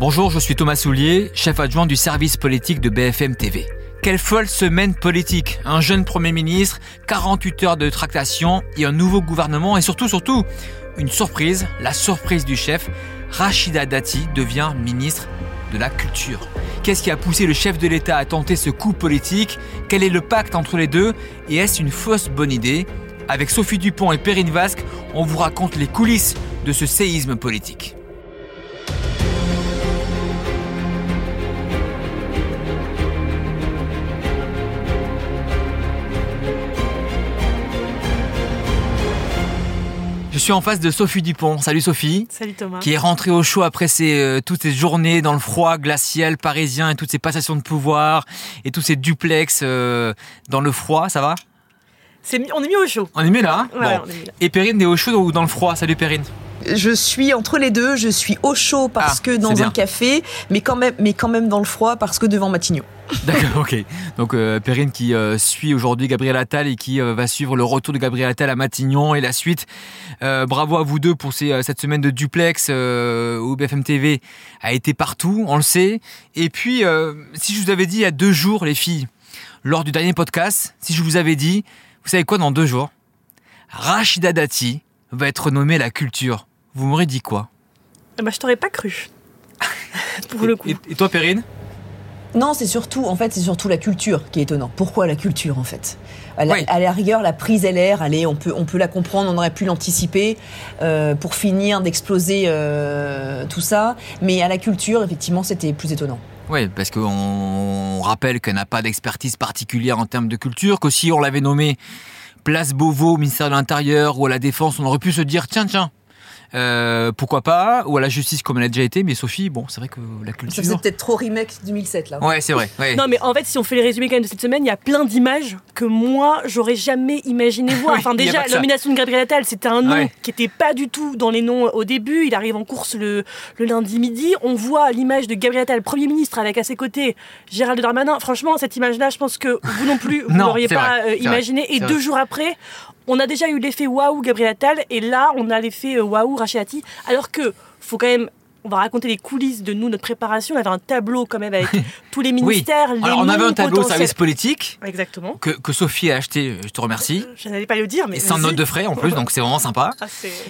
Bonjour, je suis Thomas Soulier, chef adjoint du service politique de BFM TV. Quelle folle semaine politique Un jeune Premier ministre, 48 heures de tractation et un nouveau gouvernement et surtout, surtout, une surprise, la surprise du chef, Rachida Dati devient ministre de la Culture. Qu'est-ce qui a poussé le chef de l'État à tenter ce coup politique? Quel est le pacte entre les deux? Et est-ce une fausse bonne idée? Avec Sophie Dupont et Perrine Vasque, on vous raconte les coulisses de ce séisme politique. Suis en face de Sophie Dupont. Salut Sophie. Salut Thomas. Qui est rentrée au chaud après euh, toutes ces journées dans le froid glacial parisien et toutes ces passations de pouvoir et tous ces duplex euh, dans le froid. Ça va? On est mis au chaud. On est mis là, hein? Ouais, on est mis là. Et Perrine, est au chaud ou dans le froid? Salut Perrine. Je suis entre les deux. Je suis au chaud parce Ah, que dans bien. un café, mais quand même, mais quand même dans le froid parce que devant Matignon. D'accord, ok. Donc euh, Perrine qui euh, suit aujourd'hui Gabriel Attal et qui euh, va suivre le retour de Gabriel Attal à Matignon et la suite. Bravo à vous deux pour ces, cette semaine de duplex où BFM TV a été partout, on le sait. Et puis, si je vous avais dit il y a deux jours, les filles, lors du dernier podcast, si je vous avais dit, vous savez quoi, dans deux jours, Rachida Dati va être nommée la culture. Vous m'aurez dit quoi? Ah bah, je t'aurais pas cru. Pour le coup. Et, et toi, Perrine? Non, c'est surtout, en fait, c'est surtout la culture qui est étonnant. Pourquoi la culture, en fait? À la, Oui. à la rigueur, la prise LR, allez, on peut, on peut la comprendre, on aurait pu l'anticiper euh, pour finir d'exploser euh, tout ça. Mais à la culture, effectivement, c'était plus étonnant. Oui, parce qu'on rappelle qu'elle n'a pas d'expertise particulière en termes de culture, que si on l'avait nommée place Beauvau au ministère de l'Intérieur ou à la Défense, on aurait pu se dire tiens, tiens, euh, pourquoi pas, ou à la justice comme elle a déjà été, mais Sophie, bon, c'est vrai que la Ça culture. faisait peut-être trop remake 2007, là. Ouais, c'est vrai. ouais. Non, mais en fait, si on fait les résumés quand même de cette semaine, il y a plein d'images que moi, j'aurais jamais imaginé voir. Enfin, déjà, ça. la nomination de Gabriel Attal, c'était un nom Ouais. qui était pas du tout dans les noms au début. Il arrive en course le, le lundi midi. On voit l'image de Gabriel Attal, Premier ministre, avec à ses côtés Gérald Darmanin. Franchement, cette image-là, je pense que vous non plus, vous c'est pas vrai, euh, c'est vrai, imaginé. Et c'est deux vrai. jours après, on a déjà eu l'effet waouh Gabriel Attal. Et là, on a l'effet euh, waouh Dati. Alors que, faut quand même. On va raconter les coulisses de nous, notre préparation. On avait un tableau quand même avec tous les Oui. ministères, les Alors, on avait un tableau service politique Exactement. que, que Sophie a acheté, je te remercie, Je n'allais pas le dire, mais. et sans note de frais en plus, donc c'est vraiment sympa. Ah,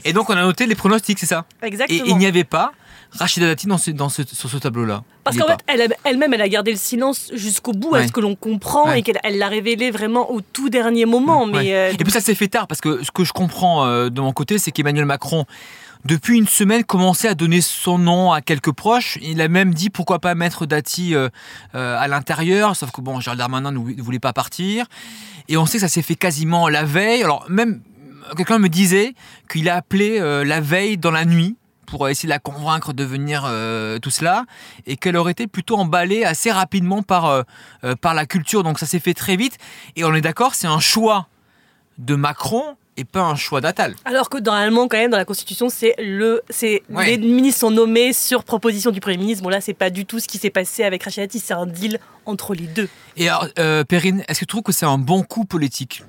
Et donc, on a noté les pronostics, c'est ça? Et Exactement. il n'y avait pas Rachida Dati dans ce, dans ce- sur ce tableau-là. Parce qu'en fait, elle-même, elle a gardé le silence jusqu'au bout, Ouais. à ce que l'on comprend, Ouais. et qu'elle elle l'a révélé vraiment au tout dernier moment. Mais euh, Et puis ça s'est fait tard parce que ce que je comprends euh, de mon côté, c'est qu'Emmanuel Macron, depuis une semaine, commençait à donner son nom à quelques proches. Il a même dit pourquoi pas mettre Dati euh, à l'intérieur, sauf que bon, Gérald Darmanin ne vou- ne voulait pas partir. Et on sait que ça s'est fait quasiment la veille. Alors même quelqu'un me disait qu'il a appelé euh, la veille dans la nuit pour essayer de la convaincre de venir euh, tout cela et qu'elle aurait été plutôt emballée assez rapidement par, euh, euh, par la culture. Donc ça s'est fait très vite et on est d'accord, c'est un choix de Macron et pas un choix d'Attal. alors que normalement, quand même, dans la Constitution, c'est le, c'est Ouais. les ministres sont nommés sur proposition du Premier ministre. Bon là, c'est pas du tout ce qui s'est passé avec Rachid. C'est un deal entre les deux. Et alors, euh, Perrine, est-ce que tu trouves que c'est un bon coup politique?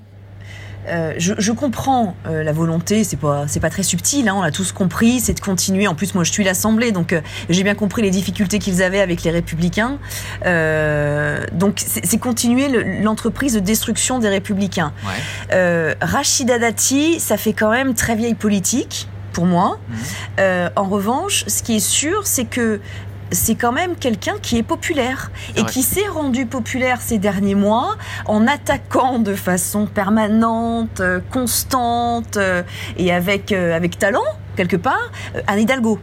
Euh, je, je comprends euh, la volonté, c'est pas c'est pas très subtil, hein, on a tous compris, c'est de continuer. En plus, moi, je suis l'Assemblée, donc euh, j'ai bien compris les difficultés qu'ils avaient avec les Républicains. Donc, c'est continuer le- l'entreprise de destruction des Républicains. Ouais. Rachida Dati, ça fait quand même très vieille politique pour moi. Euh, en revanche, ce qui est sûr, c'est que c'est quand même quelqu'un qui est populaire et qui s'est rendu populaire ces derniers mois en attaquant de façon permanente, euh, constante euh, et avec, euh, avec talent, quelque part, Anne Hidalgo.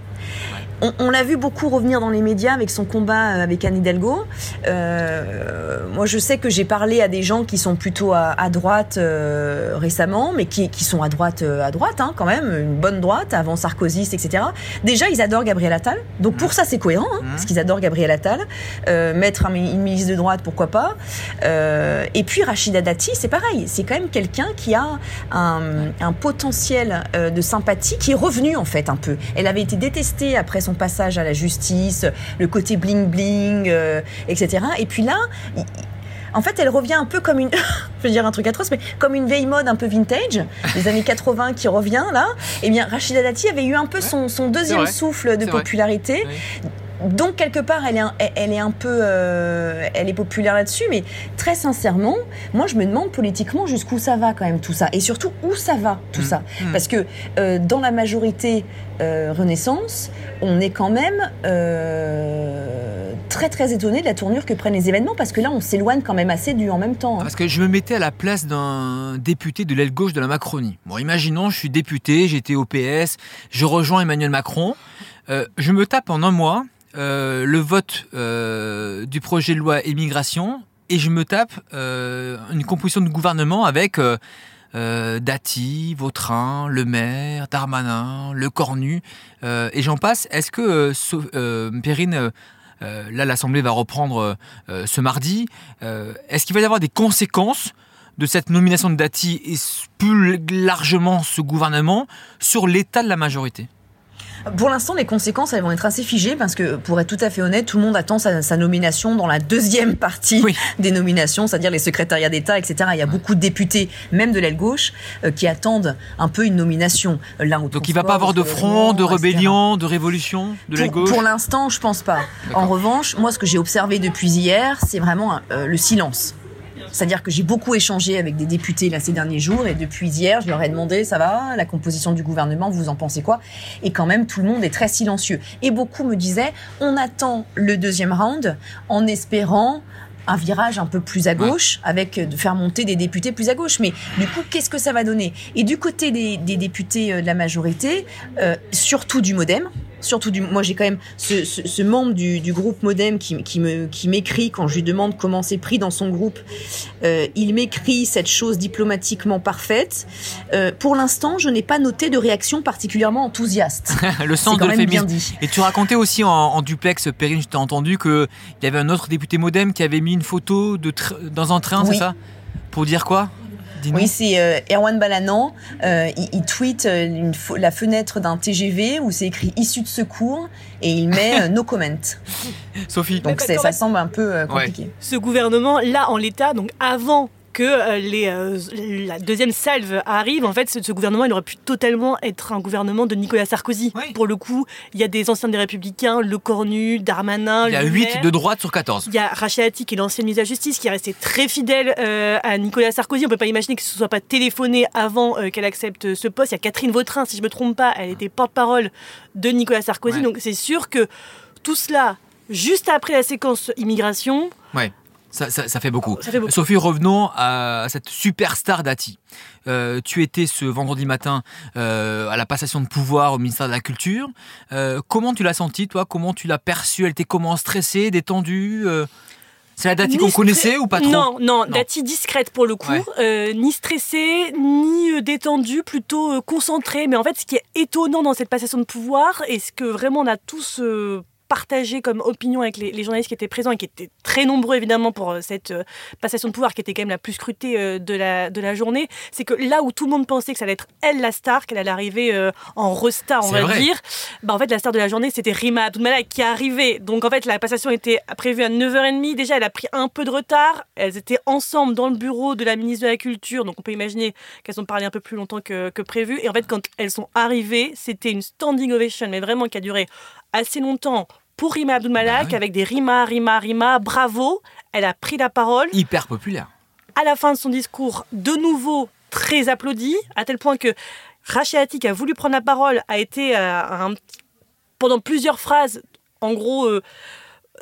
On, on l'a vu beaucoup revenir dans les médias avec son combat euh, avec Anne Hidalgo. Euh, moi, je sais que j'ai parlé à des gens qui sont plutôt à, à droite euh, récemment, mais qui, qui sont à droite, à droite hein, quand même, une bonne droite, avant sarkozyste, etc. Déjà, ils adorent Gabriel Attal. Donc pour ça, c'est cohérent, hein, parce qu'ils adorent Gabriel Attal. Euh, mettre un, une ministre de droite, pourquoi pas. Et puis Rachida Dati, c'est pareil. C'est quand même quelqu'un qui a un, un potentiel de sympathie qui est revenu en fait un peu. Elle avait été détestée après son passage à la justice, le côté bling bling, euh, etc. Et puis là, il- en fait, elle revient un peu comme une, je vais dire un truc atroce, mais comme une vieille mode un peu vintage, des années 80 qui revient là. Eh bien, Rachida Dati avait eu un peu son, son deuxième souffle de popularité. Oui. Donc quelque part, elle est un, elle est un peu, euh, elle est populaire là-dessus, mais très sincèrement, moi je me demande politiquement jusqu'où ça va quand même tout ça, et surtout où ça va tout Mm. ça, Mm. parce que euh, dans la majorité euh, Renaissance, on est quand même euh, très très étonné de la tournure que prennent les événements, parce que là on s'éloigne quand même assez du en même temps. hein. Parce que je me mettais à la place d'un député de l'aile gauche de la Macronie. Bon, imaginons, je suis député, j'étais au PS, je rejoins Emmanuel Macron. Euh, je me tape en un mois euh, le vote euh, du projet de loi immigration et je me tape euh, une composition de gouvernement avec Dati, Vautrin, Le Maire, Darmanin, Le Cornu et j'en passe. Est-ce que Perrine, là l'Assemblée va reprendre ce mardi, est-ce qu'il va y avoir des conséquences de cette nomination de Dati et plus largement ce gouvernement sur l'état de la majorité? Pour l'instant, les conséquences, elles vont être assez figées parce que, pour être tout à fait honnête, tout le monde attend sa, sa nomination dans la deuxième partie Oui. des nominations, c'est-à-dire les secrétariats d'État, etc. Il y a beaucoup de députés, même de l'aile gauche, euh, qui attendent un peu une nomination. euh, L'un au Donc il va pas avoir de front, de rébellion, de révolution de la Pour, gauche? pour l'instant, je pense pas. En revanche, moi, ce que j'ai observé depuis hier, c'est vraiment euh, le silence. C'est-à-dire que j'ai beaucoup échangé avec des députés là ces derniers jours et depuis hier, je leur ai demandé ça va, la composition du gouvernement, vous en pensez quoi? Et quand même, tout le monde est très silencieux. Et beaucoup me disaient on attend le deuxième round en espérant un virage un peu plus à gauche, avec de faire monter des députés plus à gauche. Mais du coup, qu'est-ce que ça va donner? Et du côté des, des députés euh, de la majorité, euh, surtout du MoDem, surtout du, moi j'ai quand même ce, ce, ce membre du, du groupe MoDem qui, qui me qui m'écrit quand je lui demande comment c'est pris dans son groupe. Euh, il m'écrit cette chose diplomatiquement parfaite. Euh, pour l'instant, je n'ai pas noté de réaction particulièrement enthousiaste. Le sens de l'euphémisme. dit. Et tu racontais aussi en, en duplex, Perrine, je t'ai entendu qu'il y avait un autre député modem qui avait mis une photo de dans un train, Oui. c'est ça? Pour dire quoi? Oui, c'est euh, Erwan Balanan. Euh, il, il tweet euh, une la fenêtre d'un TGV où c'est écrit issue de secours et il met euh, no comment. Sophie Donc qu'en ça semble un peu euh, compliqué. ce gouvernement, là, en l'état, donc avant que euh, les, euh, la deuxième salve arrive, en fait, ce, ce gouvernement, il aurait pu totalement être un gouvernement de Nicolas Sarkozy. Oui. Pour le coup, il y a des anciens des Républicains, Le Cornu, Darmanin, Il y a Le 8 Maire. de droite sur 14. Il y a Rachel Dati, qui est l'ancienne ministre de la Justice, qui est restée très fidèle euh, à Nicolas Sarkozy. On peut pas imaginer que ce soit pas téléphoné avant euh, qu'elle accepte ce poste. Il y a Catherine Vautrin, si je me trompe pas, elle était porte-parole de Nicolas Sarkozy. Ouais. Donc c'est sûr que tout cela, juste après la séquence immigration, Ouais. Ça, ça, ça fait beaucoup. ça fait beaucoup. Sophie, revenons à cette superstar Dati. Euh, tu étais ce vendredi matin euh, à la passation de pouvoir au ministère de la Culture. Euh, comment tu l'as senti, toi? Comment tu l'as perçue Elle était comment? Stressée, détendue? C'est la Dati qu'on connaissait ou pas trop? Non, non, Dati discrète pour le coup, Ouais. euh, ni stressée, ni détendue, plutôt concentrée. Mais en fait, ce qui est étonnant dans cette passation de pouvoir, et ce que vraiment on a tous euh, partagé comme opinion avec les, les journalistes qui étaient présents et qui étaient très nombreux évidemment pour euh, cette euh, passation de pouvoir qui était quand même la plus scrutée euh, de, la, de la journée, c'est que là où tout le monde pensait que ça allait être elle la star, qu'elle allait arriver euh, en restar, on va vrai. dire, bah en fait la star de la journée c'était Rima Abdulmalak qui est arrivée. Donc en fait la passation était prévue à 9h30. Déjà elle a pris un peu de retard. Elles étaient ensemble dans le bureau de la ministre de la Culture. Donc on peut imaginer qu'elles ont parlé un peu plus longtemps que, que prévu. Et en fait quand elles sont arrivées, c'était une standing ovation, mais vraiment qui a duré assez longtemps pour Rima Abdulmalak Bah oui. avec des Rima, Rima, Rima, bravo. Elle a pris la parole Hyper populaire. à la fin de son discours, de nouveau très applaudi, à tel point que Rachel Dati, qui a voulu prendre la parole, a été euh, un pendant plusieurs phrases, en gros, euh,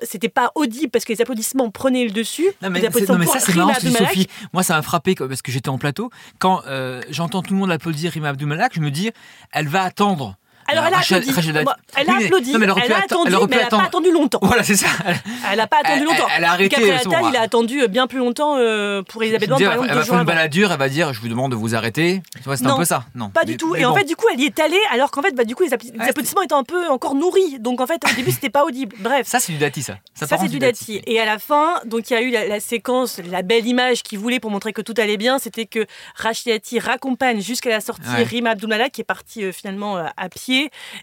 c'était pas audible parce que les applaudissements prenaient le dessus. Non mais, non, ça c'est marrant. Sophie. Moi ça m'a frappé parce que j'étais en plateau. Quand euh, j'entends tout le monde applaudir Rima Abdoumalak, je me dis, elle va attendre. Alors euh, elle a Rachel- applaudi. Rachel Elle Oui, a mais- applaudi, non, mais elle aurait elle pu a atten- attendu, elle aurait mais elle n'a pas attendu longtemps. Voilà, c'est ça. Elle n'a pas attendu longtemps. elle a arrêté, bah. il a attendu bien plus longtemps euh, pour Elisabeth Borne, elle va faire une baladure, elle va dire je vous demande de vous arrêter. Tu vois, C'est un peu ça. Non. Pas du tout. Et en fait, du coup, elle y est allée, alors qu'en fait, bah, du coup, les, applaudissements étaient un peu encore nourris. Donc, en fait, au début, c'était pas audible. Bref. ça c'est du dati ça. Ça, c'est du Dati. Et à la fin, donc il y a eu la, séquence, la belle image qu'il voulait pour montrer que tout allait bien, c'était que Rachid Dati raccompagne jusqu'à la sortie. Rima Abdulmalak qui est partie euh, finalement euh, à pied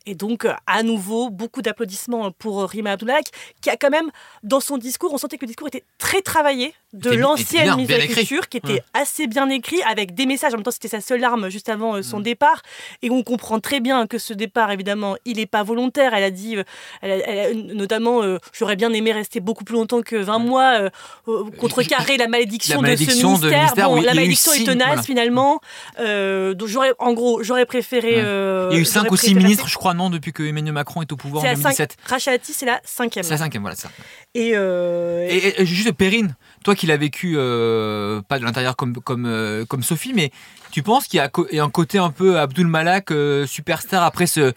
Et donc, à nouveau, beaucoup d'applaudissements pour Rima Abdullah, qui a quand même, dans son discours, on sentait que le discours était très travaillé de l'ancienne de la Culture, qui était assez bien écrit, avec des messages. En même temps, c'était sa seule arme juste avant son mm. départ. Et on comprend très bien que ce départ, évidemment, il n'est pas volontaire. Elle a dit, elle notamment, j'aurais bien aimé rester beaucoup plus longtemps que 20 mois, contrecarrer la malédiction, de ce ministère. bon, la malédiction est tenace, finalement. donc, en gros, j'aurais préféré. Euh, il y a eu 5 ou 6 ministres, je crois, non, depuis que Emmanuel Macron est au pouvoir en 2017. Rachati, c'est la cinquième. C'est la cinquième, voilà, ça. Euh, et, et, juste Perrine, toi qui l'as vécu, euh, pas de l'intérieur comme, comme, comme Sophie, mais tu penses qu'il y a un côté un peu Abdul Malak, superstar, après ce,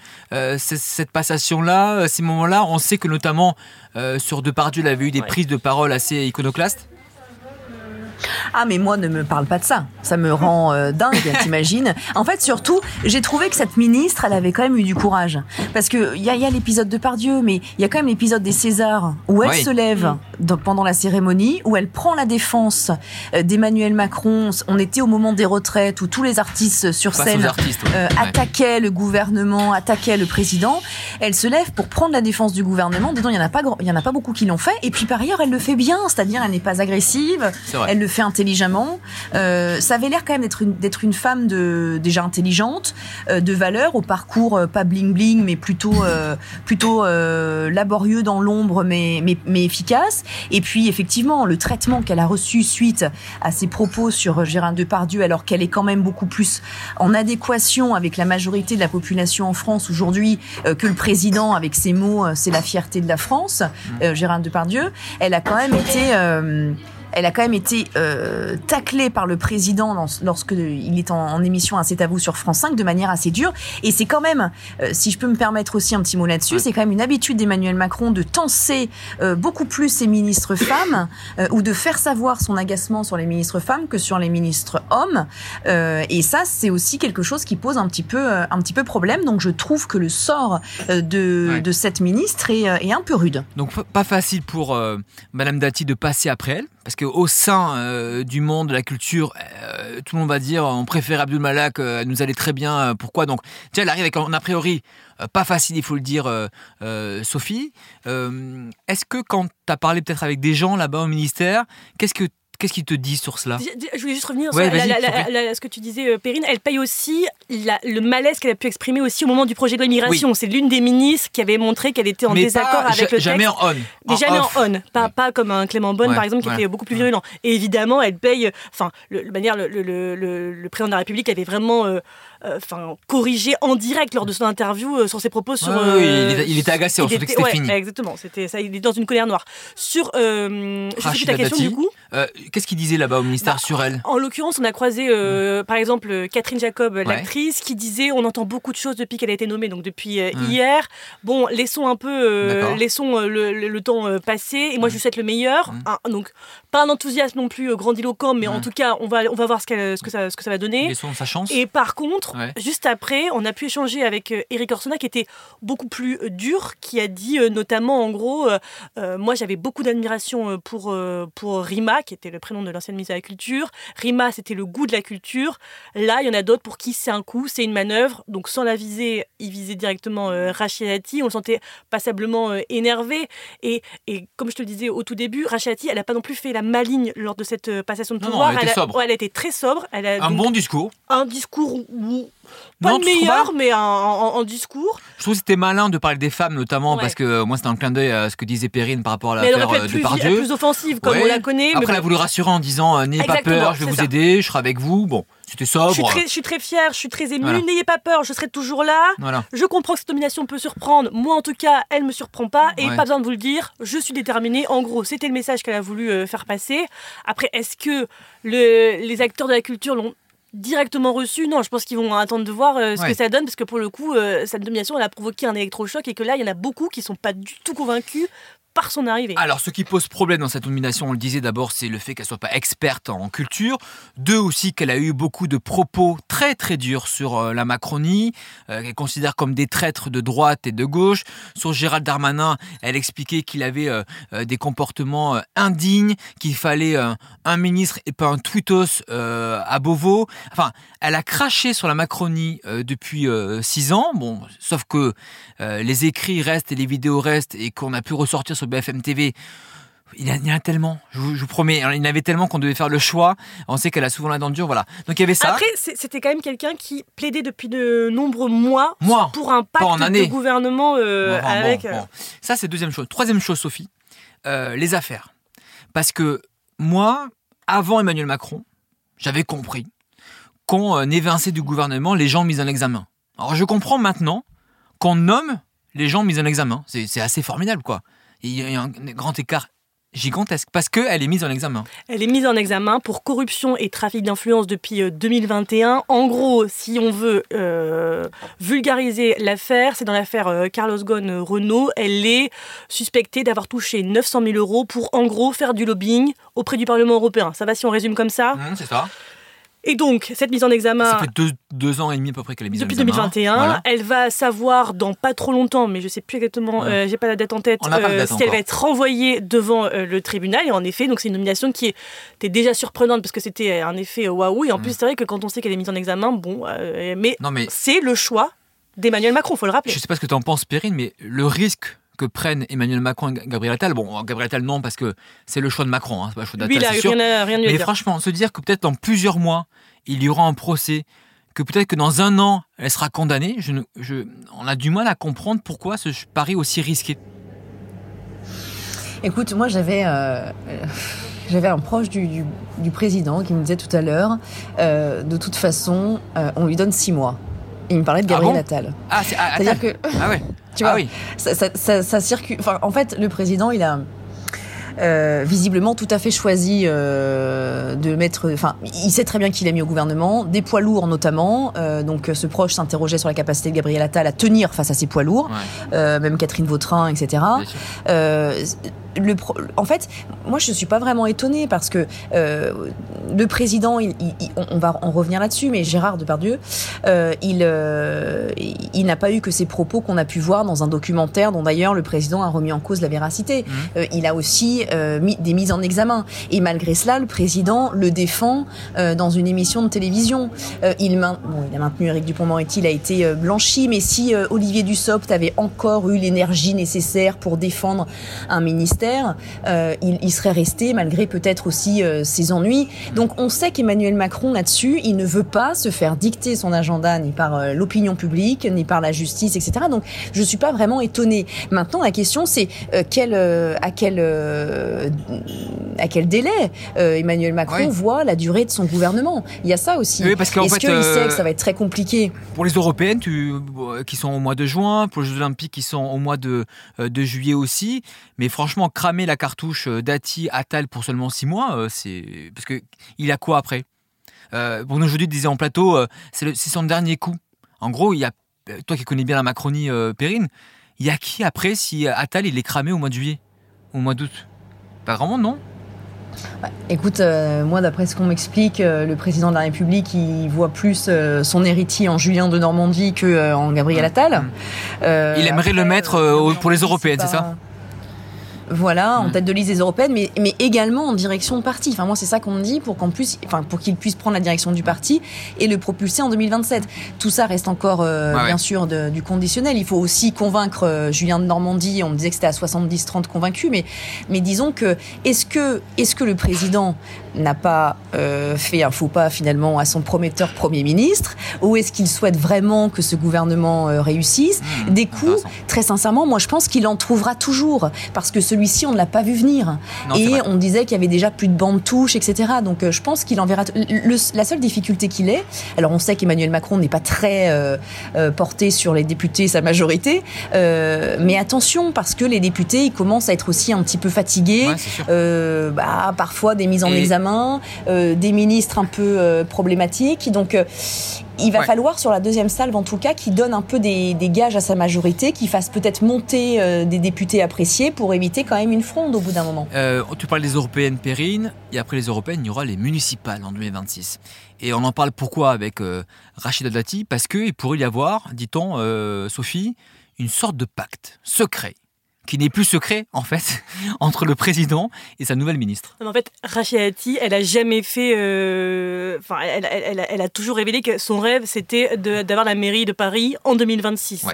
cette passation-là, ces moments-là? On sait que notamment sur Depardieu, il avait eu des prises de parole assez iconoclastes. Ah mais moi ne me parle pas de ça. Ça me rend euh, dingue, t'imagines En fait, surtout, j'ai trouvé que cette ministre, elle avait quand même eu du courage. Parce que il y a, l'épisode de Pardieu, mais il y a quand même l'épisode des Césars où elle se lève pendant la cérémonie, où elle prend la défense euh, d'Emmanuel Macron. On était au moment des retraites où tous les artistes sur scène euh, attaquaient le gouvernement, attaquaient le président. Elle se lève pour prendre la défense du gouvernement. Dedans, il y en a pas, y en a pas beaucoup qui l'ont fait. Et puis par ailleurs, elle le fait bien, c'est-à-dire elle n'est pas agressive. Elle le fait intelligemment. Euh, ça avait l'air quand même d'être une, une femme de, déjà intelligente, euh, de valeur, au parcours euh, pas bling bling, mais plutôt, plutôt laborieux dans l'ombre, mais, mais, mais efficace. Et puis effectivement, le traitement qu'elle a reçu suite à ses propos sur Gérard Depardieu, alors qu'elle est quand même beaucoup plus en adéquation avec la majorité de la population en France aujourd'hui que le président avec ses mots, c'est la fierté de la France. Gérard Depardieu, elle a quand même été elle a quand même été euh, taclée par le président lorsque il est en, émission à C'est à vous sur France 5 de manière assez dure. Et c'est quand même, euh, si je peux me permettre aussi un petit mot là-dessus, c'est quand même une habitude d'Emmanuel Macron de tenser euh, beaucoup plus ses ministres femmes ou de faire savoir son agacement sur les ministres femmes que sur les ministres hommes. et ça, c'est aussi quelque chose qui pose un petit peu, un petit peu problème. Donc je trouve que le sort de, de cette ministre est, est, un peu rude. Donc pas facile pour Madame Dati de passer après elle parce qu'au sein euh, du monde de la culture, euh, tout le monde va dire on préfère Abdul Malak, euh, elle nous allait très bien. pourquoi Donc, tiens, elle arrive avec un a priori pas facile, il faut le dire, Sophie. Est-ce que quand tu as parlé peut-être avec des gens là-bas au ministère, qu'est-ce que Qu'est-ce qu'ils te disent sur cela Je voulais juste revenir sur ce que tu disais, euh, Perrine. Elle paye aussi le malaise qu'elle a pu exprimer aussi au moment du projet de l'immigration. C'est l'une des ministres qui avait montré qu'elle était en désaccord avec le jamais texte. En on. Mais jamais en on. Pas, pas comme un Clément Bonne, par exemple, qui était beaucoup plus virulent. Et évidemment, elle paye. Enfin, le, manière, le, le, président de la République avait vraiment. Euh, enfin corrigé en direct lors de son interview euh, sur ses propos sur. oui, euh, il, était agacé, on que c'était fini. Exactement, c'était ça. Il est dans une colère noire. Sur, je sais ta question du coup. Qu'est-ce qu'il disait là-bas au ministère bah, sur elle? En l'occurrence, on a croisé par exemple Catherine Jacob, l'actrice, qui disait on entend beaucoup de choses depuis qu'elle a été nommée, donc depuis hier. Bon, laissons un peu, laissons le, temps passer. Et moi, je lui souhaite le meilleur. donc pas un enthousiasme non plus grandiloquent, mais en tout cas, on va, on va voir ce, ce, que ça, ce que ça va donner. Laissons sa chance. Et par contre, Juste après, on a pu échanger avec euh, Eric Orsona qui était beaucoup plus euh, dur, qui a dit euh, notamment en gros, moi j'avais beaucoup d'admiration pour, pour Rima, qui était le prénom de l'ancienne ministre de la Culture. Rima, c'était le goût de la culture. Là, il y en a d'autres pour qui c'est un coup, c'est une manœuvre. Donc sans la viser, il visait directement Dati. On le sentait passablement énervé. Et, et comme je te le disais au tout début, Rachid Dati, elle n'a pas non plus fait la maligne lors de cette passation de pouvoir. elle, était elle a très sobre. Elle a, un bon discours. Un discours où pas le meilleur, mais en, discours. Je trouve que c'était malin de parler des femmes, notamment, parce que euh, moi, c'était un clin d'œil à ce que disait Perrine par rapport à l'affaire euh, de Pardieu. plus offensive, comme on la connaît. Après, elle a voulu rassurer en disant euh, N'ayez pas peur, je vais vous aider, je serai avec vous. Bon, c'était sobre. Je suis très, je suis très fière, je suis très émue. N'ayez pas peur, je serai toujours là. Je comprends que cette nomination peut surprendre. Moi, en tout cas, elle me surprend pas. Et pas besoin de vous le dire, je suis déterminée. En gros, c'était le message qu'elle a voulu faire passer. Après, est-ce que le, les acteurs de la culture l'ont directement reçu, non, je pense qu'ils vont attendre de voir euh, ce que ça donne, parce que pour le coup, euh, cette domination, elle a provoqué un électrochoc, et que là, il y en a beaucoup qui sont pas du tout convaincus par son arrivée. Alors, ce qui pose problème dans cette nomination, on le disait d'abord, c'est le fait qu'elle soit pas experte en culture. Deux aussi, qu'elle a eu beaucoup de propos très très durs sur euh, la Macronie, euh, qu'elle considère comme des traîtres de droite et de gauche. Sur Gérald Darmanin, elle expliquait qu'il avait euh, euh, des comportements indignes, qu'il fallait un ministre et pas un tweetos à Beauvau. Enfin, elle a craché sur la Macronie depuis six ans. Bon, sauf que les écrits restent et les vidéos restent et qu'on a pu ressortir sur BFM TV. Il y, en a, tellement, je vous, je vous promets, il y en avait tellement qu'on devait faire le choix. On sait qu'elle a souvent la dent dure, voilà. Donc il y avait ça. Après, c'était quand même quelqu'un qui plaidait depuis de nombreux mois Mois, pour un pas en pacte de gouvernement euh, Bon, avec. bon, euh, bon. Ça, c'est deuxième chose. Troisième chose, Sophie, euh, les affaires. Parce que moi, avant Emmanuel Macron, j'avais compris qu'on évinçait du gouvernement les gens mis en examen. Alors je comprends maintenant qu'on nomme les gens mis en examen. C'est assez formidable, quoi. Il y a un grand écart gigantesque parce qu'elle est mise en examen. Elle est mise en examen pour corruption et trafic d'influence depuis euh, 2021. En gros, si on veut euh, vulgariser l'affaire, c'est dans l'affaire euh, Carlos Ghosn euh, Renault. Elle est suspectée d'avoir touché 900 000 euros pour, en gros, faire du lobbying auprès du Parlement européen. Ça va si on résume comme ça? Hum, c'est ça. Et donc, cette mise en examen. Ça fait deux, deux ans et demi à peu près qu'elle est mise Depuis en examen. 2021, Voilà. elle va savoir dans pas trop longtemps, mais je sais plus exactement, Ouais. euh, j'ai pas la date en tête, de date si elle encore. va être renvoyée devant euh, le tribunal. Et en effet, donc c'est une nomination qui était déjà surprenante parce que c'était un effet euh, waouh. Et en Mm. plus, c'est vrai que quand on sait qu'elle est mise en examen, bon, euh, mais mais c'est le choix d'Emmanuel Macron, faut le rappeler. Je sais pas ce que tu en penses, Perrine, mais le risque que prennent Emmanuel Macron et Gabriel Attal, bon, Gabriel Attal non, parce que c'est le choix de Macron, hein, c'est pas le choix Lui, il d'Attal, a c'est sûr. rien, à- rien à Mais dire. franchement, se dire que peut-être dans plusieurs mois, il y aura un procès, que peut-être que dans un an, elle sera condamnée, je, ne- je- on a du mal à comprendre pourquoi ce pari aussi risqué. Écoute, moi j'avais euh, j'avais un proche du, du, du président qui me disait tout à l'heure, euh, de toute façon, euh, on lui donne six mois. Il me parlait de Ah Gabriel bon? Attal. Ah, c'est ah, C'est-à-dire Attal. que Ah ouais. Tu ah vois, oui. ça, ça, ça- ça circule. Enfin, en fait, le président, il a euh, visiblement tout à fait choisi euh, de mettre. Enfin, il sait très bien qu'il a mis au gouvernement des poids lourds notamment. Euh, donc, ce proche s'interrogeait sur la capacité de Gabriel Attal à tenir face à ces poids lourds, Ouais, même Catherine Vautrin, etc. le pro- en fait, moi je suis pas vraiment étonnée parce que euh, le président, il, il- il- on va en revenir là-dessus, mais Gérard Depardieu, euh, il, euh, il, n'a pas eu que ces propos qu'on a pu voir dans un documentaire dont d'ailleurs le président a remis en cause la véracité. Mhm. Euh, il a aussi mis des mises en examen et malgré cela, le président le défend dans une émission de télévision. Il, main- bon, il a maintenu Éric Dupond-Moretti, il a été blanchi, mais si Olivier Dussopt avait encore eu l'énergie nécessaire pour défendre un ministère, euh, il, il serait resté malgré peut-être aussi euh, ses ennuis. Donc on sait qu'Emmanuel Macron là-dessus, il ne veut pas se faire dicter son agenda ni par euh, l'opinion publique, ni par la justice, etc. Donc je suis pas vraiment étonnée. Maintenant la question c'est quel, à quel à quel délai Emmanuel Macron Oui. voit la durée de son gouvernement? Il y a ça aussi. Oui, parce qu'en Est-ce qu'il sait que ça va être très compliqué? Pour les européennes, tu, qui sont au mois de juin, pour les Jeux Olympiques qui sont au mois de, de juillet aussi. Mais franchement, cramer la cartouche euh, Dati Attal pour seulement six mois, euh, c'est. Parce que il a quoi après? Euh, Pour nous, aujourd'hui, disait en plateau, euh, c'est son dernier coup. En gros, il y a. Toi qui connais bien la Macronie, euh, Perrine, il y a qui après si Attal il est cramé au mois de juillet Au mois d'août? Pas vraiment, non? Écoute, euh, moi, d'après ce qu'on m'explique, le président de la République, il voit plus son héritier en Julien de Normandie que en Gabriel Attal. Mm. Euh, Il aimerait le mettre, pour les européennes, c'est ça? Voilà, en tête de liste des européennes, mais, mais également en direction de parti. Enfin, moi, c'est ça qu'on me dit pour qu'on puisse, enfin, pour qu'il puisse prendre la direction du parti et le propulser en 2027. Tout ça reste encore, euh, ouais. bien sûr, de- du conditionnel. Il faut aussi convaincre euh, Julien de Normandie. On me disait que c'était à 70-30 convaincu, mais, mais disons que est-ce que, est-ce que le président n'a pas euh, fait un faux pas finalement à son prometteur Premier ministre, ou est-ce qu'il souhaite vraiment que ce gouvernement euh, réussisse? Hmm, Des coups, très sincèrement, moi je pense qu'il en trouvera toujours, parce que celui-ci on ne l'a pas vu venir. Non, Et on disait qu'il y avait déjà plus de bandes touches, etc. Donc euh, je pense qu'il enverra. t- le- la seule difficulté qu'il est, alors on sait qu'Emmanuel Macron n'est pas très porté sur les députés, sa majorité, mais attention parce que les députés ils commencent à être aussi un petit peu fatigués. Ouais, bah, parfois des mises en Et- examen, euh, des ministres un peu euh, problématiques. Donc, euh, il va falloir sur la deuxième salve en tout cas qu'il donne un peu des, gages à sa majorité, qu'il fasse peut-être monter euh, des députés appréciés pour éviter quand même une fronde au bout d'un moment. Tu parles des européennes Perrine, et après les européennes, il y aura les municipales en 2026. Et on en parle pourquoi avec euh, Rachida Dati? Parce qu'il pourrait y avoir, dit-on, Sophie, une sorte de pacte secret qui n'est plus secret, en fait, entre le président et sa nouvelle ministre. en fait, Rachida Dati, elle a jamais fait. Euh, enfin, elle, elle, elle, a toujours révélé que son rêve, c'était d'avoir la mairie de Paris en 2026.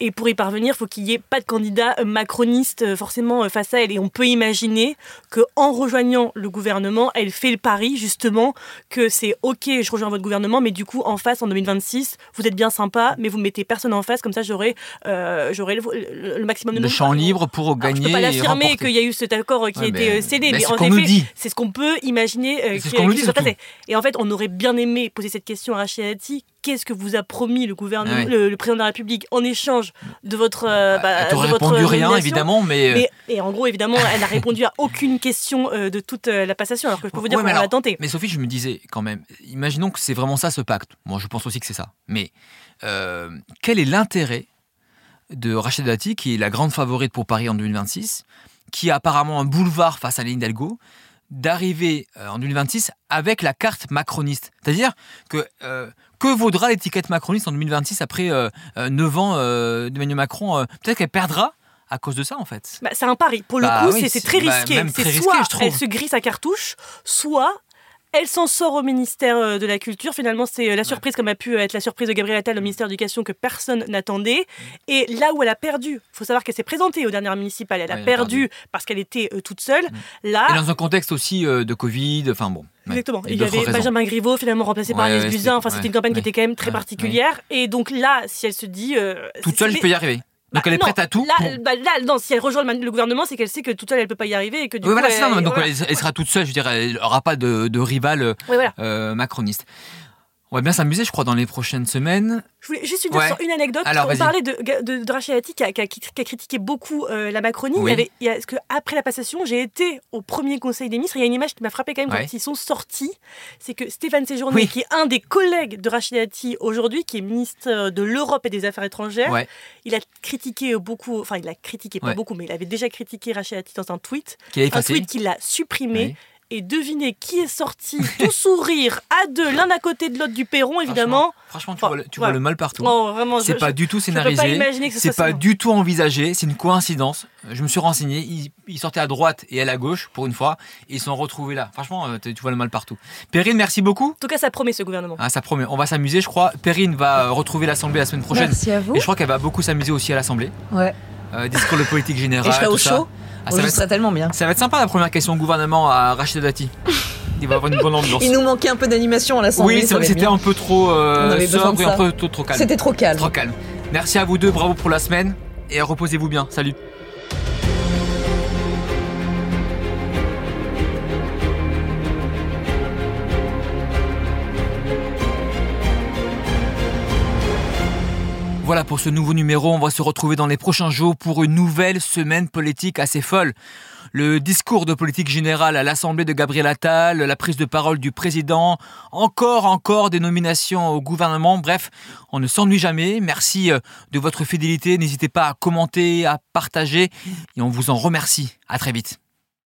Et pour y parvenir, il faut qu'il n'y ait pas de candidat macroniste euh, forcément euh, face à elle. Et on peut imaginer qu'en rejoignant le gouvernement, elle fait le pari, justement, que c'est OK, je rejoins votre gouvernement, mais du coup, en face, en 2026, vous êtes bien sympa, mais vous mettez personne en face, comme ça, j'aurai le, maximum de. Le champ libre pour gagner. Je peux pas l'affirmer qu'il y a eu cet accord qui a été euh, cédé, mais, en effet, c'est ce qu'on peut imaginer euh, qui, qu dit, Et en fait, on aurait bien aimé poser cette question à Rachid Dati qu'est-ce que vous a promis le gouvernement, ah le, président de la République en échange de votre. Euh, bah, elle n'aurait répondu rien, évidemment, mais... Et en gros, évidemment, elle n'a répondu à aucune question de toute la passation, alors que je peux vous dire qu'on l'a tenté. Mais Sophie, je me disais quand même, imaginons que c'est vraiment ça ce pacte. Moi, je pense aussi que c'est ça. Mais quel est l'intérêt de Rachid Dati, qui est la grande favorite pour Paris en 2026, qui a apparemment un boulevard face à Lynn Hidalgo, d'arriver euh, en 2026 avec la carte macroniste. C'est-à-dire que euh, que vaudra l'étiquette macroniste en 2026 après 9 euh, ans d'Emmanuel Macron Peut-être qu'elle perdra à cause de ça en fait. Bah, c'est un pari. Pour le bah coup, c'est très bah, risqué. c'est soit elle se grille sa cartouche, soit elle s'en sort au ministère euh, de la Culture. Finalement, c'est euh, la surprise, comme a pu euh, être la surprise de Gabriel Attal au ministère de l'Éducation que personne n'attendait. Mm. Et là où elle a perdu, il faut savoir qu'elle s'est présentée aux dernières municipales. Elle a, perdu, parce qu'elle était toute seule. Mm. Là, et dans un contexte aussi de Covid, enfin bon. Exactement. Il y avait Benjamin Griveaux, finalement remplacé par Agnès Buzyn. Enfin, c'était une campagne qui était quand même très particulière. Et donc là, si elle se dit. toute seule, je peux y arriver. Donc elle est prête à tout. Là, non, si elle rejoint le, gouvernement, c'est qu'elle sait que toute seule elle peut pas y arriver et que du oui, coup, voilà, elle, donc elle, sera toute seule. Je dirais, elle n'aura pas de, de rival euh, macroniste. On va bien s'amuser, je crois, dans les prochaines semaines. Je voulais juste dire une anecdote. on parlait de, de, de qui a, qui, a, critiqué beaucoup euh, la Macronie. Il y avait, il y a, que après la passation, j'ai été au premier Conseil des ministres. Il y a une image qui m'a frappé quand même quand ils sont sortis. C'est que Stéphane Séjourné, qui est un des collègues de Rachel aujourd'hui, qui est ministre de l'Europe et des Affaires étrangères, il a critiqué beaucoup, enfin, il a critiqué pas beaucoup, mais il avait déjà critiqué Rachel dans un tweet. un tweet qu'il a supprimé et devinez qui est sorti tout sourire à deux, l'un à côté de l'autre du perron, évidemment. Franchement, tu, vois, le, mal partout. c'est pas du tout scénarisé. C'est pas du tout envisagé. C'est une coïncidence. Je me suis renseigné. Ils, sortaient à droite et à gauche pour une fois. Et ils sont retrouvés là. Franchement, euh, tu vois le mal partout. Perrine, merci beaucoup. En tout cas, ça promet ce gouvernement. Ah, ça promet. On va s'amuser, je crois. Perrine va euh, retrouver l'Assemblée la semaine prochaine. Merci à vous. Et je crois qu'elle va beaucoup s'amuser aussi à l'Assemblée. Ouais. Euh, discours de politique générale. Et je serai au chaud. Ah, ça, va être, tellement bien. Ça va être sympa la première question au gouvernement à Rachida Dati. Il va avoir une bonne ambiance. Il nous manquait un peu d'animation à l'Assemblée. Oui, c'était un peu trop euh, un peu trop, calme. C'était trop calme. Trop calme. Merci à vous deux, bravo pour la semaine et reposez-vous bien. Salut. Voilà pour ce nouveau numéro, on va se retrouver dans les prochains jours pour une nouvelle semaine politique assez folle. Le discours de politique générale à l'Assemblée de Gabriel Attal, la prise de parole du président, encore, encore des nominations au gouvernement. Bref, on ne s'ennuie jamais. Merci euh, de votre fidélité. N'hésitez pas à commenter, à partager et on vous en remercie. À très vite.